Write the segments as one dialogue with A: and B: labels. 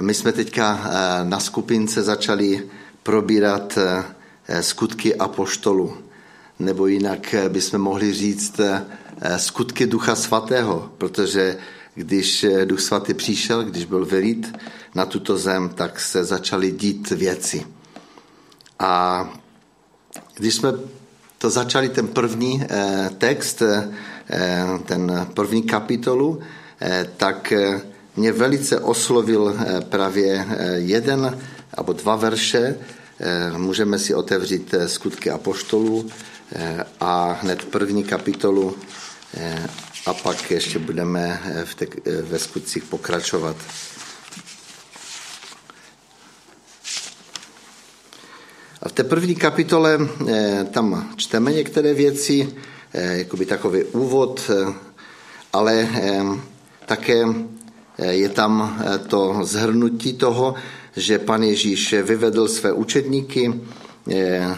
A: My jsme teďka eh, na skupince začali probírat eh, skutky apoštolu, nebo jinak eh, bychom mohli říct skutky Ducha Svatého, protože když Duch Svatý přišel, když byl vylít na tuto zem, tak se začaly dít věci. A když jsme to začali, ten první text, ten první kapitolu, tak mě velice oslovil eh, právě eh, jeden nebo dva verše. Eh, můžeme si otevřít skutky apoštolů a hned první kapitolu a pak ještě budeme v te, ve skutcích pokračovat. A v té první kapitole tam čteme některé věci, jakoby takový úvod, ale také je tam eh, to zhrnutí toho, že pan Ježíš vyvedl své učedníky eh,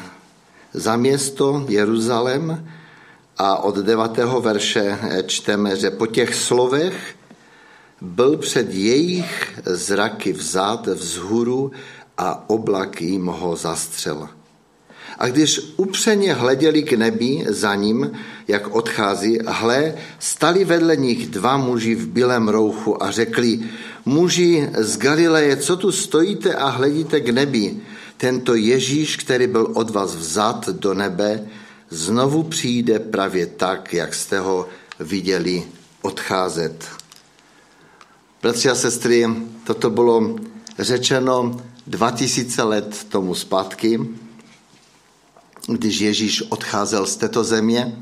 A: za město Jeruzalém a od devátého verše eh, čteme, že po těch slovech byl před jejich zraky vzad vzhůru a oblak jim ho zastřel. A když upřeně hleděli k nebi za ním, jak odchází, hle, stali vedle nich dva muži v bílém rouchu a řekli, muži z Galileje, co tu stojíte a hledíte k nebi? Tento Ježíš, který byl od vás vzat do nebe, znovu přijde právě tak, jak jste ho viděli odcházet. Bratři a sestry, toto bylo řečeno 2000 let tomu zpátky, když Ježíš odcházel z této země.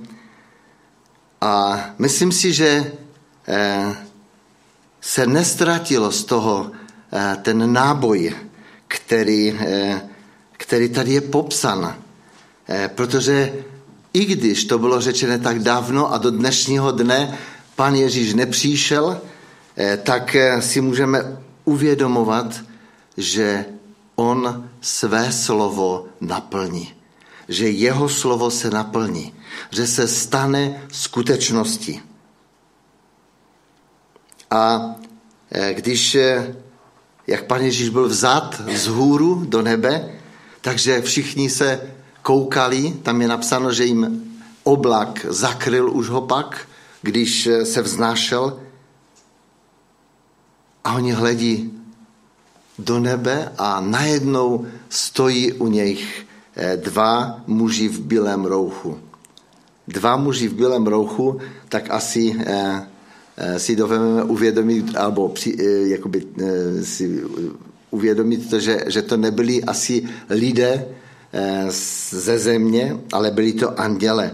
A: A myslím si, že eh, se nestratilo z toho eh, ten náboj, který, eh, který tady je popsan. Protože i když to bylo řečené tak dávno a do dnešního dne pan Ježíš nepřišel, tak si můžeme uvědomovat, že on své slovo naplní že jeho slovo se naplní, že se stane skutečností. A eh, když, eh, jak pan Ježíš byl vzat z hůru do nebe, takže všichni se koukali, tam je napsáno, že jim oblak zakryl už ho pak, když eh, se vznášel a oni hledí do nebe a najednou stojí u nich dva muži v bílém rouchu. Dva muži v bílém rouchu, tak asi eh, eh, si dovedeme uvědomit, alebo při, jakoby, si uvědomit to, že, že to nebyli asi lidé ze země, ale byli to anděle.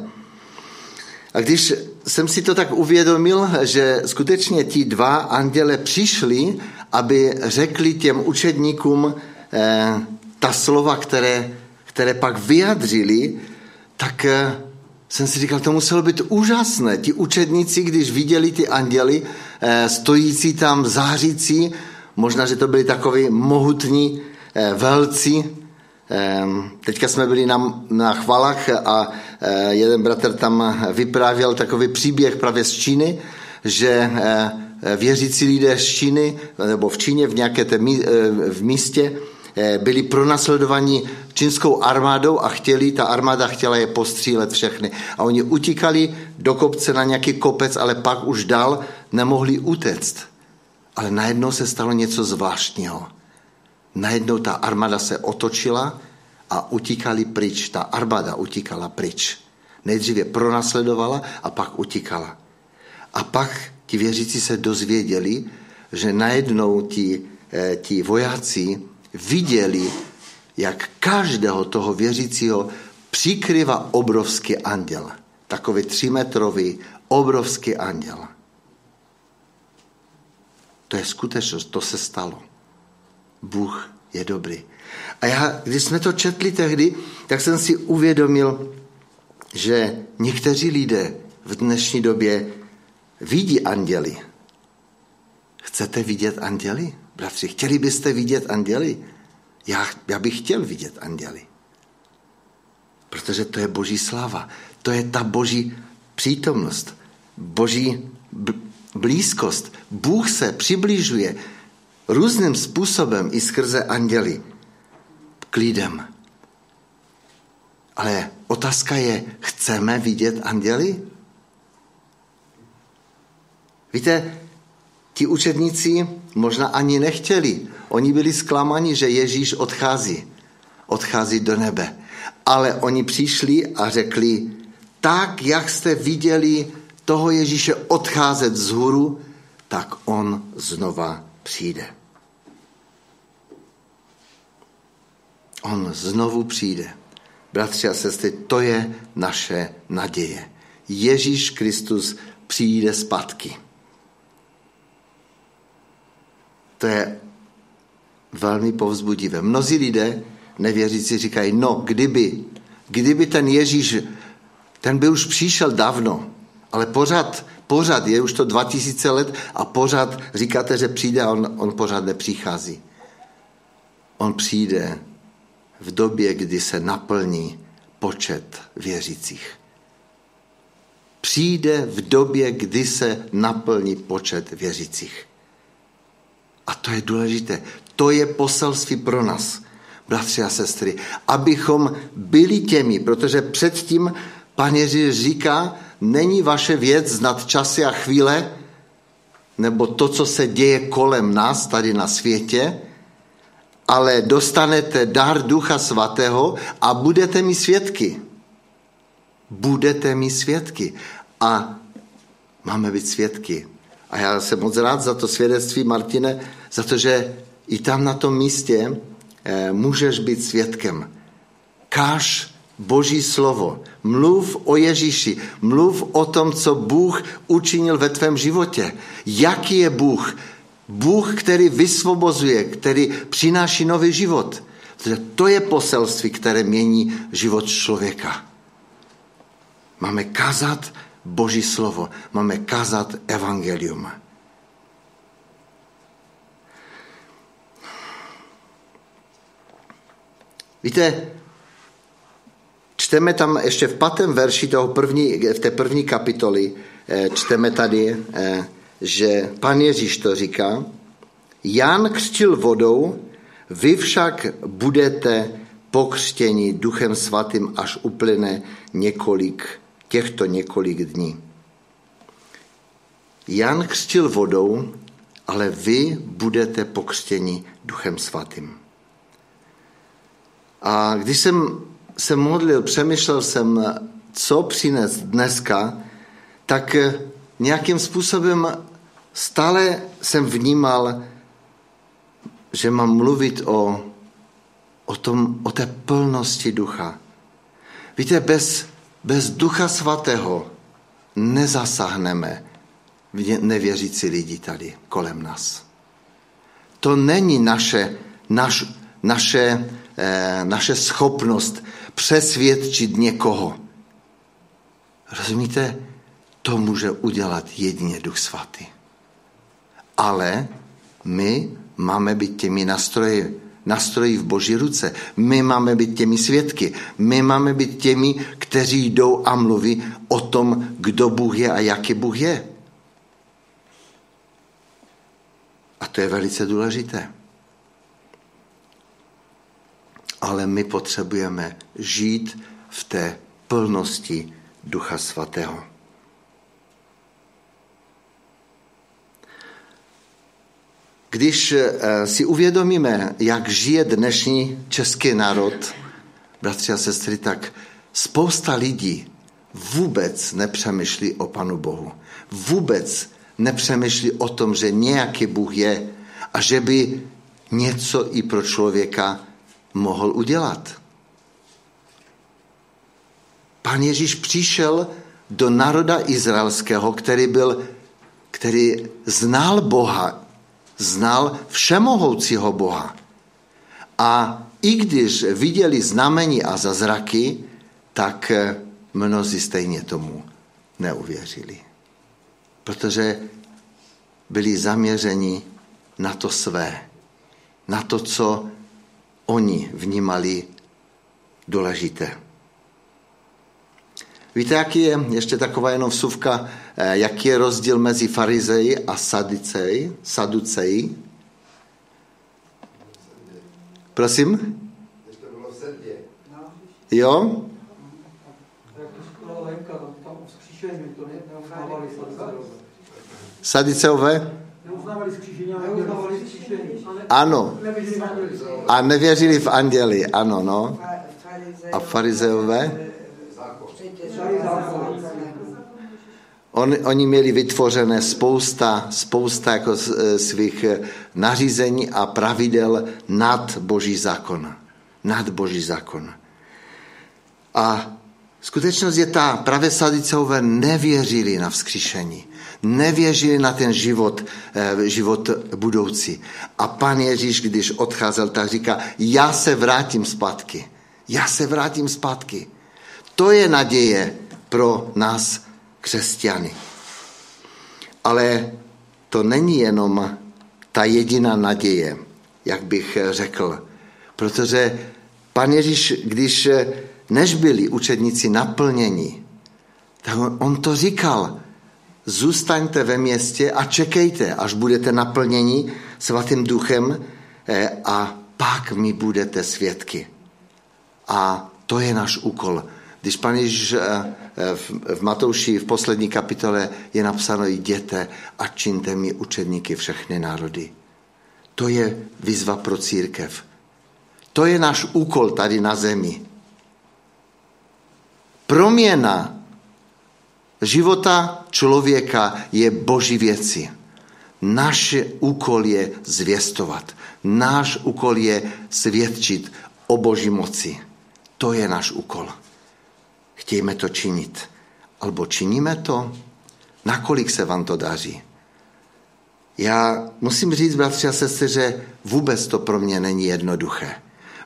A: A když jsem si to tak uvědomil, že skutečně ti dva anděle přišli, aby řekli těm učedníkům ta slova, které které pak vyjadřili, tak eh, jsem si říkal, to muselo být úžasné. Ti učedníci, když viděli ty anděly eh, stojící tam, zářící, možná, že to byli takový mohutní eh, velci. Ehm, teďka jsme byli na, na chvalách a jeden bratr tam vyprávěl takový příběh právě z Číny, že věřící lidé z Číny, nebo v Číně v nějaké té, v místě, byli pronásledovaní čínskou armádou a chtěli, ta armáda chtěla je postřílet všechny. A oni utíkali do kopce na nějaký kopec, ale pak už dál nemohli utéct. Ale najednou se stalo něco zvláštního. Najednou ta armáda se otočila a utíkali pryč. Ta armáda utíkala pryč. Nejdříve pronásledovala a pak utíkala. A pak ti věřící se dozvěděli, že najednou ti, eh, ti vojáci viděli jak každého toho věřícího přikrývá obrovský anděl. Takový třímetrový obrovský anděl. To je skutečnost, to se stalo. Bůh je dobrý. A já, když jsme to četli tehdy, tak jsem si uvědomil, že někteří lidé v dnešní době vidí anděly. Chcete vidět anděly? Bratři, chtěli byste vidět anděly? Já, já bych chtěl vidět anděly. Protože to je boží sláva. To je ta boží přítomnost. Boží blízkost. Bůh se přibližuje různým způsobem i skrze anděli klidem. Ale otázka je, chceme vidět anděli? Víte, ti učedníci možná ani nechtěli. Oni byli zklamaní, že Ježíš odchází. Odchází do nebe. Ale oni přišli a řekli, tak, jak jste viděli toho Ježíše odcházet z hůru, tak on znova přijde. On znovu přijde. Bratři a sestry, to je naše naděje. Ježíš Kristus přijde zpátky. To je velmi povzbudivé. Mnozí lidé, nevěřící, říkají, no, kdyby, kdyby ten Ježíš, ten by už přišel dávno, ale pořád, pořád, je už to 2000 let a pořád říkáte, že přijde a on, on pořád nepřichází. On přijde v době, kdy se naplní počet věřících. Přijde v době, kdy se naplní počet věřících. A to je důležité. To je poselství pro nás, bratři a sestry, abychom byli těmi, protože předtím pan Ježíš říká, není vaše věc znat časy a chvíle, nebo to, co se děje kolem nás tady na světě, ale dostanete dar Ducha Svatého a budete mi svědky. Budete mi svědky. A máme být svědky. A já jsem moc rád za to svědectví, Martine, za to, že i tam na tom místě eh, můžeš být svědkem. Káž Boží slovo. Mluv o Ježíši. Mluv o tom, co Bůh učinil ve tvém životě. Jaký je Bůh? Bůh, který vysvobozuje, který přináší nový život. To je poselství, které mění život člověka. Máme kázat Boží slovo, máme kázat evangelium. Víte, čteme tam ještě v patém verši toho první, v té první kapitoly, eh, čteme tady, eh, že pan Ježíš to říká, Jan křtil vodou, vy však budete pokřtěni duchem svatým, až uplyne několik, těchto několik dní. Jan křtil vodou, ale vy budete pokřtěni duchem svatým. A když jsem se modlil, přemýšlel jsem, co přines dneska, tak nějakým způsobem stále jsem vnímal, že mám mluvit o, o, tom, o té plnosti ducha. Víte, bez, bez ducha svatého nezasáhneme nevěřící lidi tady kolem nás. To není naše, naš, naše, eh, naše schopnost přesvědčit někoho. Rozumíte? To může udělat jedině Duch Svatý. Ale my máme být těmi nastroji, nastroji v Boží ruce. My máme být těmi svědky. My máme být těmi, kteří jdou a mluví o tom, kdo Bůh je a jaký Bůh je. A to je velice důležité. Ale my potřebujeme žít v té plnosti Ducha Svatého. Když eh, si uvědomíme, jak žije dnešní český národ, bratři a sestry, tak spousta lidí vůbec nepřemýšlí o Panu Bohu. Vůbec nepřemýšlí o tom, že nějaký Bůh je a že by něco i pro člověka mohl udělat. Pan Ježíš přišel do národa izraelského, který byl, který znal Boha, znal všemohoucího Boha. A i když viděli znamení a zazraky, tak mnozí stejně tomu neuvěřili. Protože byli zaměřeni na to své, na to, co oni vnímali důležité. Víte, jaký je, ještě taková jenom vsuvka, eh, jaký je rozdíl mezi farizeji a sadicej, saduceji? Prosím? Jo? Sadiceové? Ano. A nevěřili v anděli, ano, no. A farizeové?
B: Dali zákon.
A: On, oni měli vytvořené spousta, spousta jako eh, svých eh, nařízení a pravidel nad boží zákon. Nad boží zákon. A skutečnost je ta, právě sadicové nevěřili na vzkříšení. Nevěřili na ten život, eh, život budoucí. A pan Ježíš, když odcházel, tak říká, já se vrátím zpátky. Já se vrátím zpátky. To je naděje pro nás, křesťany. Ale to není jenom ta jediná naděje, jak bych řekl. Protože pan Ježíš, když než byli učedníci naplněni, tak on, to říkal, zůstaňte ve městě a čekejte, až budete naplněni svatým duchem eh, a pak mi budete svědky. A to je náš úkol. Když pan Ježíš eh, eh, v- Matouši v poslední kapitole je napsáno jděte a čiňte mi učedníky všechny národy. To je výzva pro církev. To je náš úkol tady na zemi. Proměna života člověka je boží věci. Náš úkol je zvěstovat. Náš úkol je svědčit o boží moci. To je náš úkol. Chtějme to činit. Albo činíme to? Nakolik se vám to daří? Já musím říct, bratři a sestry, že vůbec to pro mě není jednoduché.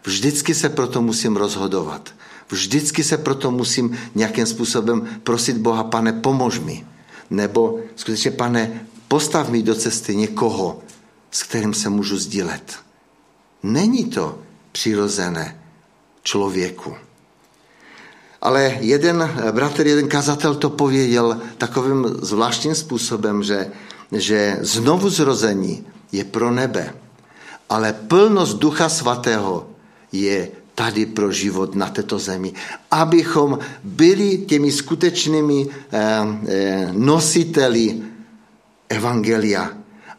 A: Vždycky se proto musím rozhodovat. Vždycky se proto musím nějakým způsobem prosit Boha, pane, pomož mi. Nebo skutečně, pane, postav mi do cesty někoho, s kterým se můžu sdílet. Není to přirozené člověku. Ale jeden bratr, jeden kazatel to pověděl takovým zvláštním způsobem, že, že znovu zrození je pro nebe, ale plnost Ducha Svatého je tady pro život na této zemi. Abychom byli těmi skutečnými eh, eh, nositeli evangelia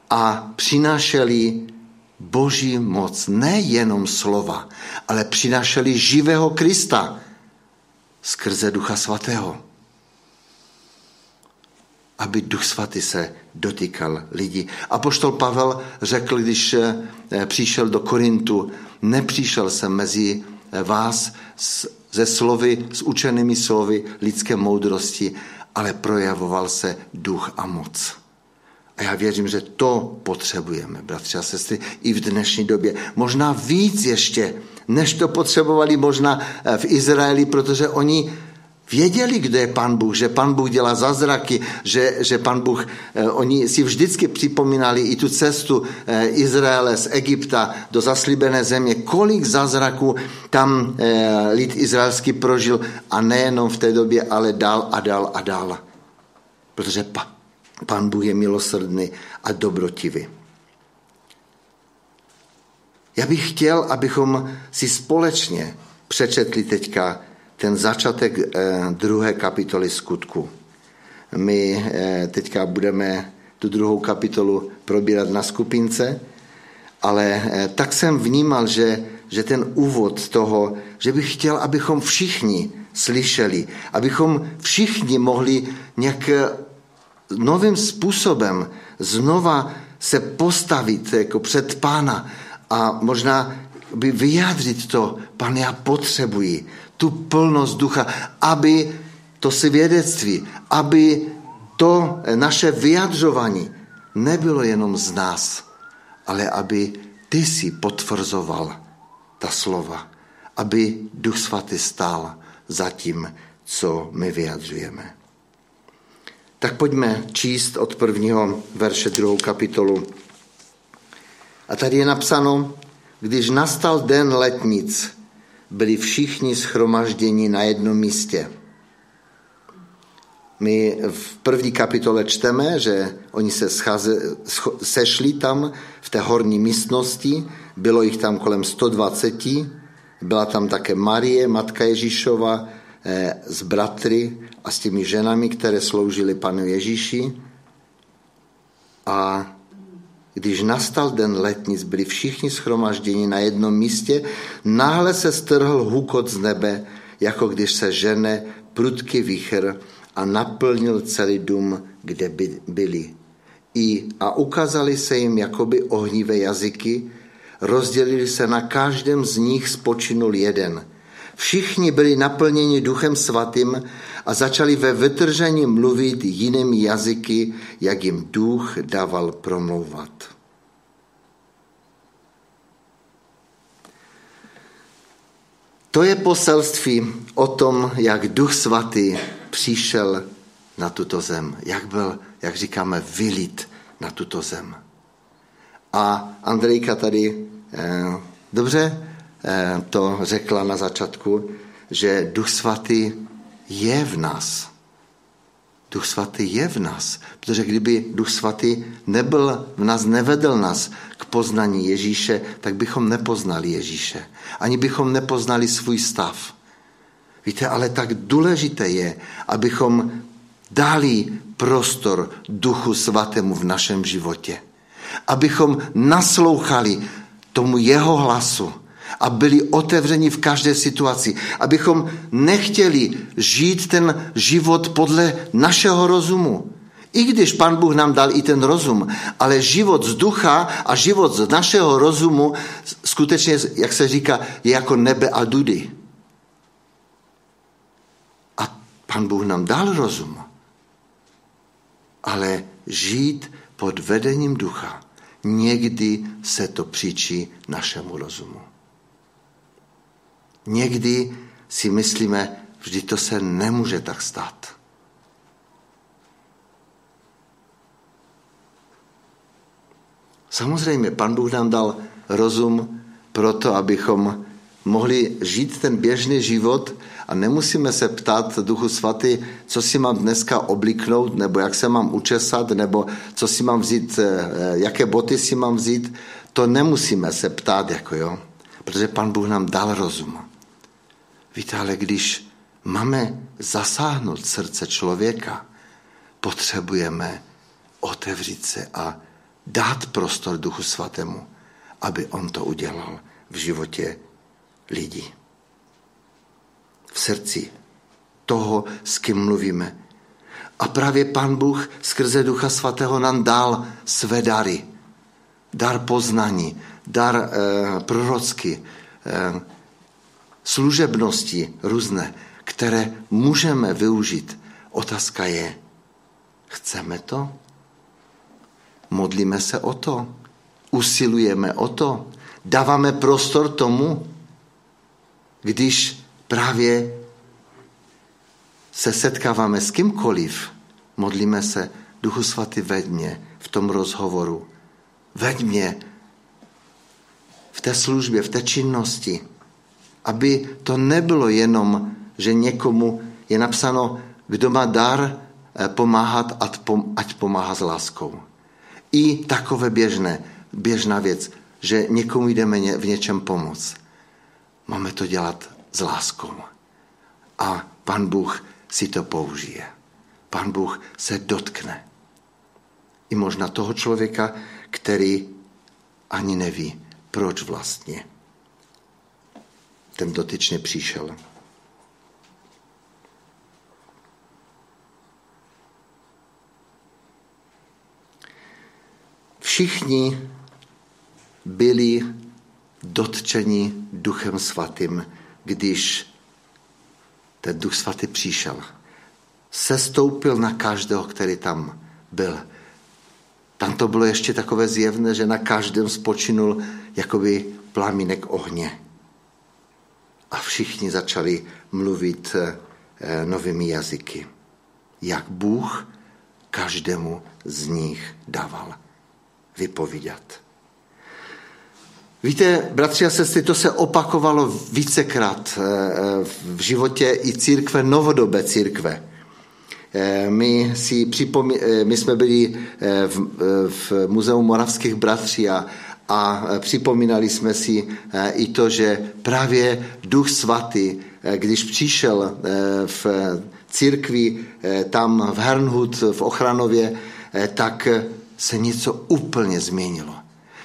A: a přinášeli boží moc, nejenom slova, ale přinášeli živého Krista skrze Ducha Svatého. Aby Duch Svatý se dotýkal lidí. A poštol Pavel řekl, když eh, přišel do Korintu, nepřišel jsem mezi eh, vás ze slovy, s učenými slovy lidské moudrosti, ale projavoval se duch a moc. A já věřím, že to potřebujeme, bratři a sestry, i v dnešní době. Možná víc ještě, než to potřebovali možná eh, v Izraeli, protože oni věděli, kdo je pan Bůh, že pan Bůh dělá zázraky, že, že pan Bůh, eh, oni si vždycky připomínali i tu cestu eh, Izraele z Egypta do zaslíbené země, kolik zázraků tam lid izraelský prožil a nejenom v té době, ale dál a dál a dál. Protože pa, Pán Bůh je milosrdný a dobrotivý. Já bych chtěl, abychom si společně přečetli teďka ten začátek eh, druhé kapitoly skutku. My eh, teďka budeme tu druhou kapitolu probírat na skupince, ale eh, tak jsem vnímal, že, že ten úvod toho, že bych chtěl, abychom všichni slyšeli, abychom všichni mohli nějak novým způsobem znova se postavit jako před pána a možná by vyjádřit to, pane, já potřebuji tu plnost ducha, aby to svědectví, aby to naše vyjadřování nebylo jenom z nás, ale aby ty si potvrzoval ta slova, aby Duch Svatý stál za tím, co my vyjadřujeme. Tak pojďme číst od prvního verše druhou kapitolu. A tady je napsáno, když nastal den letnic, byli všichni schromažděni na jednom místě. My v první kapitole čteme, že oni se schaze, sešli tam v té horní místnosti Bylo jich tam kolem 120. Byla tam také Marie, matka Ježíšova, eh, s bratry a s těmi ženami, které sloužily panu Ježíši. A když nastal den letnic, byli všichni schromažděni na jednom místě, náhle se strhl hukot z nebe, jako když se žene prudký výchr a naplnil celý dům, kde by byli. I, a ukázali se jim jakoby ohnivé jazyky, rozdělili se na každém z nich spočinul jeden. Všichni byli naplněni duchem svatým a začali ve vytržení mluvit jinými jazyky, jak jim duch dával promlouvat. To je poselství o tom, jak duch svatý přišel na tuto zem, jak byl, jak říkáme, vylit na tuto zem. A Andrejka tady eh, dobře eh, to řekla na začátku, že Duch Svatý je v nás. Duch Svatý je v nás, protože kdyby Duch Svatý nebyl v nás, nevedl nás k poznání Ježíše, tak bychom nepoznali Ježíše. Ani bychom nepoznali svůj stav. Víte, ale tak důležité je, abychom dali prostor Duchu Svatému v našem životě. Abychom naslouchali tomu jeho hlasu a byli otevřeni v každé situaci. Abychom nechtěli žít ten život podle našeho rozumu. I když Pan Bůh nám dal i ten rozum, ale život z ducha a život z našeho rozumu skutečně, jak se říká, je jako nebe a dudy. A Pan Bůh nám dal rozum ale žít pod vedením ducha. Někdy se to příčí našemu rozumu. Někdy si myslíme, vždy to se nemůže tak stát. Samozřejmě, pan Bůh nám dal rozum proto, abychom mohli žít ten běžný život a nemusíme se ptát Duchu Svatý, co si mám dneska obliknout, nebo jak se mám učesat, nebo co si mám vzít, eh, jaké boty si mám vzít. To nemusíme se ptát, jako jo, protože Pan Bůh nám dal rozum. Víte, ale když máme zasáhnout srdce člověka, potřebujeme otevřít se a dát prostor Duchu Svatému, aby on to udělal v životě lidí. V srdci toho, s kým mluvíme. A právě Pan Bůh skrze Ducha Svatého nám dal své dary. Dar poznání, dar e, prorocky, e, služebnosti různé, které můžeme využít. Otázka je, chceme to? Modlíme se o to? Usilujeme o to? Dáváme prostor tomu? když právě se setkáváme s kýmkoliv, modlíme se, Duchu Svatý, veď mě v tom rozhovoru. Veď mě v té službě, v té činnosti. Aby to nebylo jenom, že někomu je napsáno, kdo má dar eh, pomáhat, ať pomáhá s láskou. I takové běžné, běžná věc, že někomu jdeme v něčem pomoct. Máme to dělat s láskou. A pan Bůh si to použije. Pan Bůh se dotkne. I možná toho člověka, který ani neví, proč vlastně ten dotyčně přišel. Všichni byli dotčeni Duchem Svatým, když ten Duch Svatý přišel. Sestoupil na každého, který tam byl. Tam to bylo ještě takové zjevné, že na každém spočinul jakoby plamínek ohně. A všichni začali mluvit eh, novými jazyky. Jak Bůh každému z nich dával vypovídat. Víte, bratři a sestry, to se opakovalo vícekrát eh, eh, v životě i církve, novodobé církve. Eh, my, si připomí, my jsme byli v, v Muzeu moravských bratří a, a připomínali jsme si i to, že právě Duch Svatý, když přišel v církvi tam v Hernhut v Ochranově, tak se něco úplně změnilo.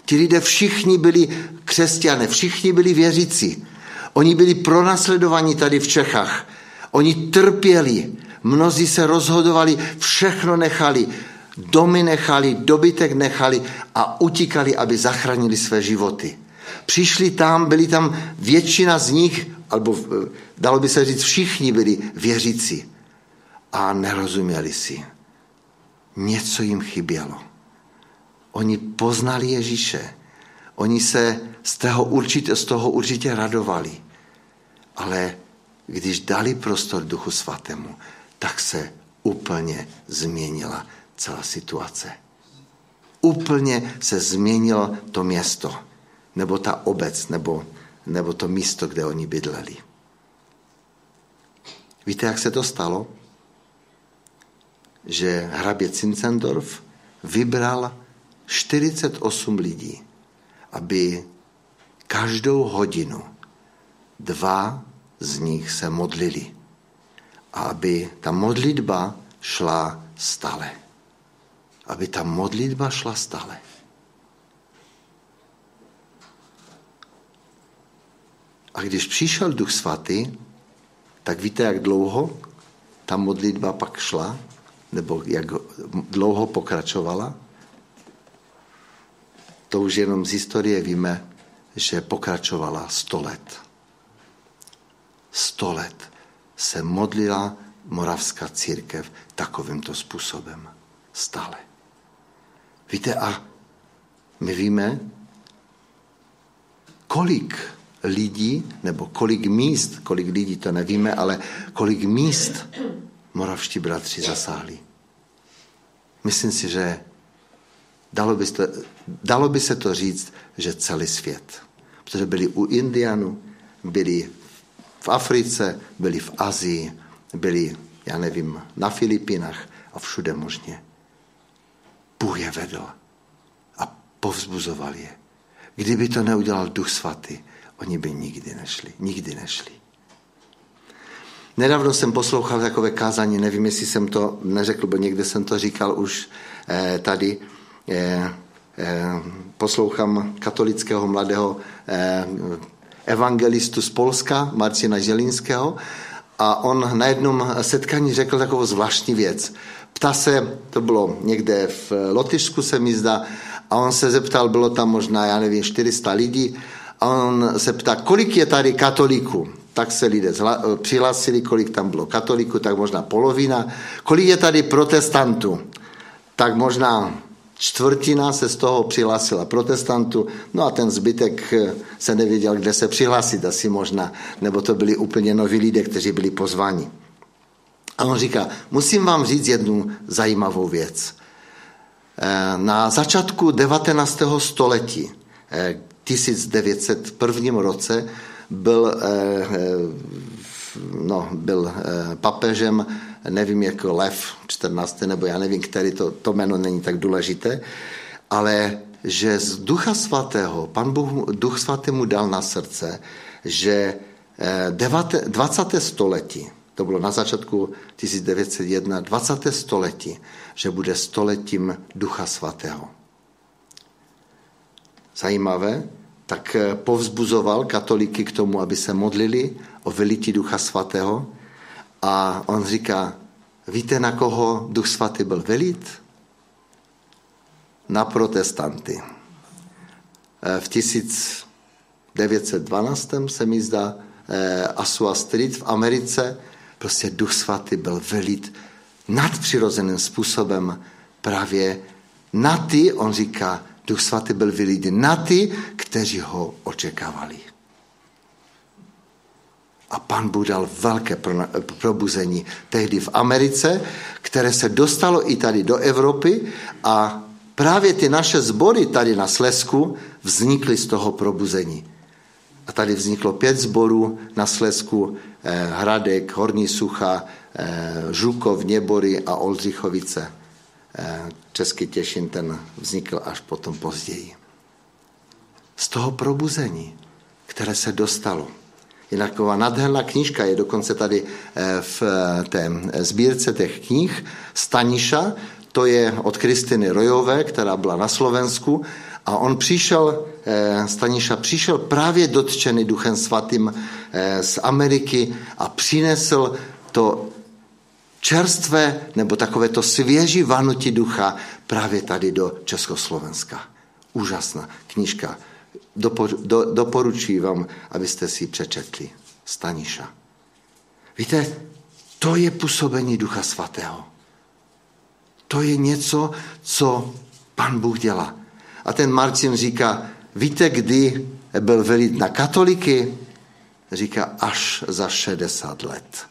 A: Ti lidé všichni byli křesťané, všichni byli věřící. Oni byli pronásledovaní tady v Čechách. Oni trpěli, mnozí se rozhodovali, všechno nechali, domy nechali, dobytek nechali a utíkali, aby zachránili své životy. Přišli tam, byli tam většina z nich, alebo eh, dalo by se říct, všichni byli věřící a nerozuměli si. Něco jim chybělo. Oni poznali Ježíše. Oni se z toho určitě, z toho určitě radovali. Ale když dali prostor Duchu Svatému, tak se úplně změnila celá situace. Úplně se změnilo to město, nebo ta obec, nebo, nebo to místo, kde oni bydleli. Víte, jak se to stalo? Že hrabě Cincendorf vybral 48 lidí, aby každou hodinu dva z nich se modlili. A aby ta modlitba šla stále. Aby ta modlitba šla stále. A když přišel Duch Svatý, tak víte, jak dlouho ta modlitba pak šla? Nebo jak dlouho pokračovala? To už jenom z historie víme, že pokračovala sto let. Sto let se modlila moravská církev takovýmto způsobem. Stále. Víte, a my víme, kolik lidí, nebo kolik míst, kolik lidí to nevíme, ale kolik míst moravští bratři zasáhli. Myslím si, že dalo by, to, dalo by se to říct, že celý svět. Protože byli u Indianů, byli v Africe, byli v Azii, byli, já nevím, na Filipinách a všude možně. Bůh je vedl a povzbuzoval je. Kdyby to neudělal Duch Svatý, oni by nikdy nešli. Nikdy nešli. Nedávno jsem poslouchal takové kázání, nevím, jestli jsem to neřekl, bo někde jsem to říkal už eh, tady. Eh, eh, poslouchám katolického mladého eh, evangelistu z Polska, Marcina Želinského, a on na jednom setkání řekl takovou zvláštní věc. Ptá se, to bylo někde v Lotyšsku se mi zdá, a on se zeptal, bylo tam možná, já nevím, 400 lidí, a on se ptá, kolik je tady katolíků? Tak se lidé přihlásili, kolik tam bylo katolíků, tak možná polovina. Kolik je tady protestantů? Tak možná čtvrtina se z toho přihlásila protestantu, no a ten zbytek eh, se nevěděl, kde se přihlásit asi možná, nebo to byli úplně noví lidé, kteří byli pozváni. A on říká, musím vám říct jednu zajímavou věc. Eh, na začátku 19. století, 1901 eh, roce, byl, no, byl papežem nevím, jako Lev 14. nebo já nevím, který to, to jméno není tak důležité, ale že z Ducha Svatého, pan Bůh, Duch Svatý mu dal na srdce, že 20. Eh, století, to bylo na začátku 1901, 20. století, že bude stoletím Ducha Svatého. Zajímavé, tak eh, povzbuzoval katolíky k tomu, aby se modlili o vylití Ducha Svatého a on říká, víte, na koho Duch Svatý byl velit? Na protestanty. E, v 1912 se mi zdá e, Asua Street v Americe, prostě Duch Svatý byl velit nadpřirozeným způsobem právě na ty, on říká, Duch Svatý byl vylít na ty, kteří ho očekávali. A pan Bůh dal velké probuzení tehdy v Americe, které se dostalo i tady do Evropy a právě ty naše sbory tady na Slesku vznikly z toho probuzení. A tady vzniklo pět zborů na Slesku, eh, Hradek, Horní Sucha, eh, Žukov, Něbory a Oldřichovice. Eh, Český Těšin ten vznikl až potom později. z toho probuzení, které se dostalo. Jinak taková nádherná knížka je dokonce tady v té sbírce těch knih Staniša, to je od Kristiny Rojové, která byla na Slovensku a on přišel, eh, Staniša přišel právě dotčený Duchem Svatým z Ameriky a přinesl to čerstvé nebo takové to svěží vanutí ducha právě tady do Československa. Úžasná knížka Dopor, do, doporučuji vám, abyste si přečetli. Staniša. Víte, to je působení Ducha Svatého. To je něco, co pan Bůh dělá. A ten Marcin říká, víte, kdy byl velit na katoliky? Říká, až za 60 let.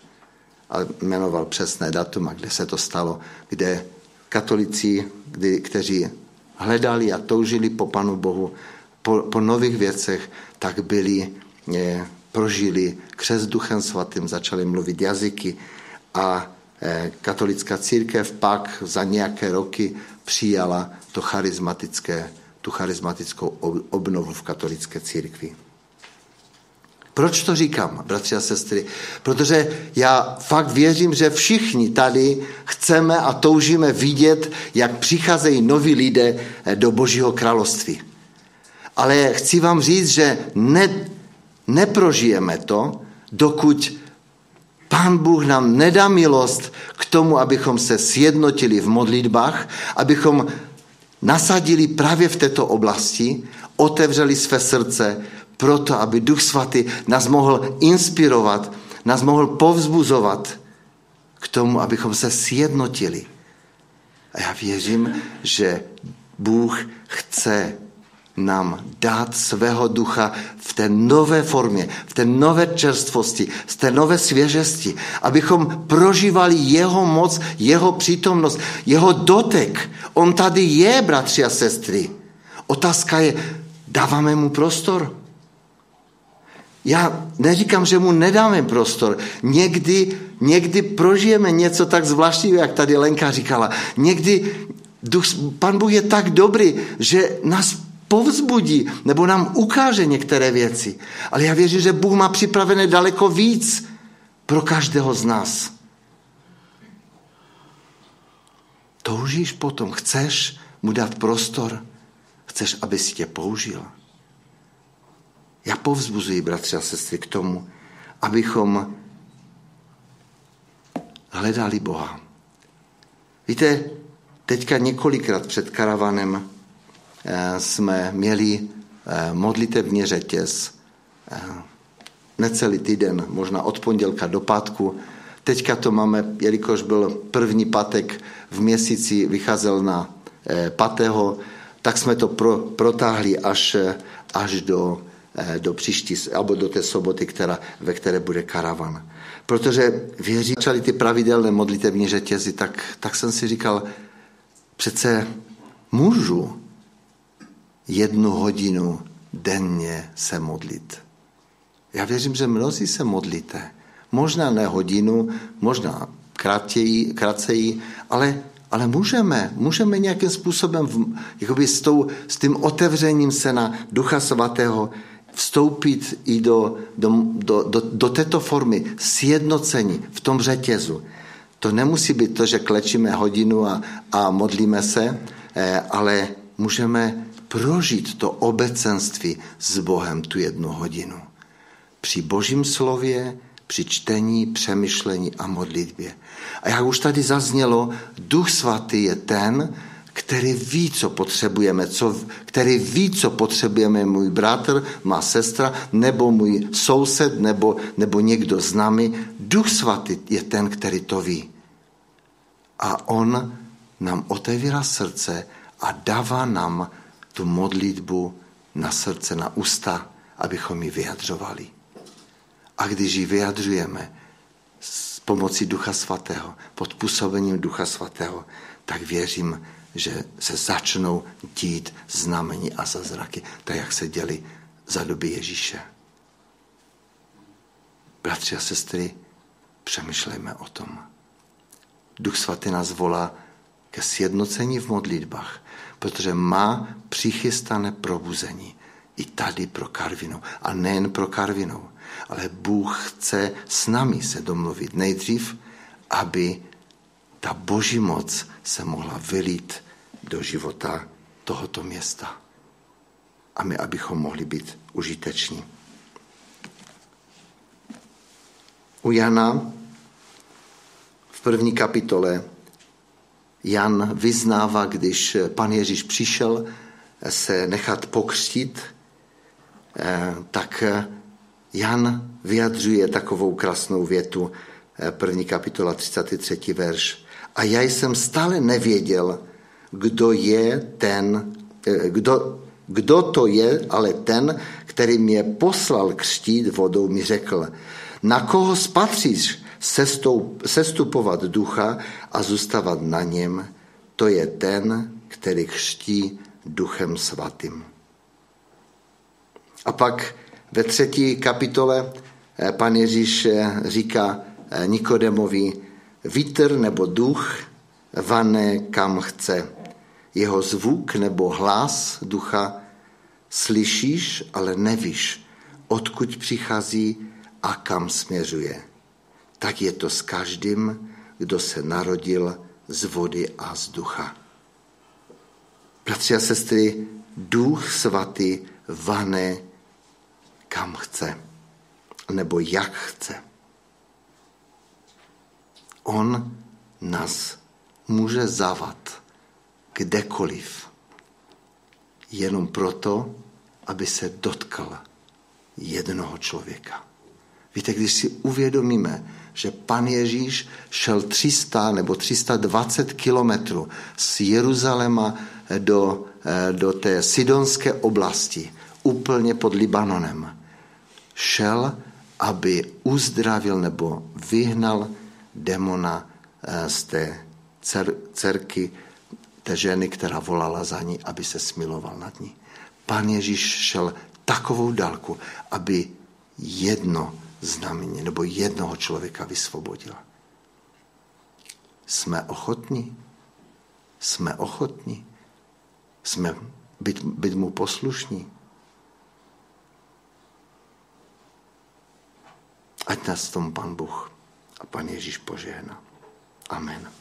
A: A jmenoval přesné datum, kde se to stalo, kde katolici, kdy, kteří hledali a toužili po Panu Bohu, po, po nových věcech, tak byli, eh, prožili křes duchem svatým, začali mluvit jazyky a eh, katolická církev pak za nějaké roky přijala to charismatické, tu charismatickou obnovu v katolické církvi. Proč to říkám, bratři a sestry? Protože já fakt věřím, že všichni tady chceme a toužíme vidět, jak přicházejí noví lidé eh, do Božího království. Ale chci vám říct, že ne, neprožijeme to, dokud Pán Bůh nám nedá milost k tomu, abychom se sjednotili v modlitbách, abychom nasadili právě v této oblasti, otevřeli své srdce, proto, aby Duch Svatý nás mohl inspirovat, nás mohl povzbuzovat k tomu, abychom se sjednotili. A já věřím, že Bůh chce nám dát svého ducha v té nové formě, v té nové čerstvosti, z té nové svěžesti, abychom prožívali jeho moc, jeho přítomnost, jeho dotek. On tady je, bratři a sestry. Otázka je, dáváme mu prostor? Já neříkám, že mu nedáme prostor. Někdy, někdy prožijeme něco tak zvláštního, jak tady Lenka říkala. Někdy duch, pan Bůh je tak dobrý, že nás povzbudí nebo nám ukáže některé věci. Ale já věřím, že Bůh má připravené daleko víc pro každého z nás. Toužíš potom, chceš mu dát prostor, chceš, aby si tě použil. Já povzbuzuji, bratři a sestry, k tomu, abychom hledali Boha. Víte, teďka několikrát před karavanem jsme měli eh, modlitevní řetěz eh, necelý týden, možná od pondělka do pátku. Teďka to máme, jelikož byl první patek v měsíci, vycházel na patého, tak jsme to pro, protáhli až, až do, do příští, alebo do té soboty, která, ve které bude karavan. Protože věří, začali ty pravidelné modlitevní řetězy, tak, tak jsem si říkal, přece můžu jednu hodinu denně se modlit. Já věřím, že mnozí se modlíte. Možná ne hodinu, možná kratěji, kratceji, ale, ale můžeme, můžeme nějakým způsobem v, s, tou, s tím otevřením se na Ducha Svatého vstoupit i do, do, do, do, do této formy sjednocení v tom řetězu. To nemusí být to, že klečíme hodinu a, a modlíme se, eh, ale můžeme prožít to obecenství s Bohem tu jednu hodinu. Při božím slově, při čtení, přemýšlení a modlitbě. A jak už tady zaznělo, Duch Svatý je ten, který ví, co potřebujeme, co, který ví, co potřebujeme můj bratr, má sestra, nebo můj soused, nebo, nebo někdo z nami. Duch Svatý je ten, který to ví. A on nám otevírá srdce a dává nám tu modlitbu na srdce, na ústa, abychom ji vyjadřovali. A když ji vyjadřujeme s pomocí Ducha Svatého, pod působením Ducha Svatého, tak věřím, že se začnou dít znamení a zázraky, tak jak se děli za doby Ježíše. Bratři a sestry, přemýšlejme o tom. Duch Svatý nás volá ke sjednocení v modlitbách, protože má přichystané probuzení. i tady pro Karvinou. A nejen pro Karvinou, ale Bůh chce s námi se domluvit nejdřív, aby ta boží moc se mohla vylít do života tohoto města. A my, abychom mohli být užiteční. U Jana v první kapitole Jan vyznává, když pan Ježíš přišel se nechat pokřtít, eh, tak Jan vyjadřuje takovou krásnou větu, eh, první kapitola 33. verš. A já jsem stále nevěděl, kdo je ten, eh, kdo, kdo to je, ale ten, který mě poslal křtít vodou, mi řekl, na koho spatříš sestupovat ducha a zůstávat na něm, to je ten, který křtí duchem svatým. A pak ve třetí kapitole eh, pan Ježíš eh, říká Nikodemovi, vítr nebo duch vane kam chce. Jeho zvuk nebo hlas ducha slyšíš, ale nevíš, odkud přichází a kam směřuje. Tak je to s každým, kdo se narodil z vody a z ducha. Bratři a sestry, duch svatý vane kam chce, nebo jak chce. On nás může zavat kdekoliv, jenom proto, aby se dotkal jednoho člověka. Víte, když si uvědomíme, že pan Ježíš šel 300 nebo 320 kilometrů z Jeruzaléma do, eh, do té sidonské oblasti, úplně pod Libanonem. Šel, aby uzdravil nebo vyhnal demona eh, z té dcerky, té ženy, která volala za ní, aby se smiloval nad ní. Pán Ježíš šel takovou dálku, aby jedno znamení nebo jednoho člověka vysvobodil. Jsme ochotní? Jsme ochotní? Jsme být, být mu poslušní? Ať nás tom Pan Bůh a Pan Ježíš požehná. Amen.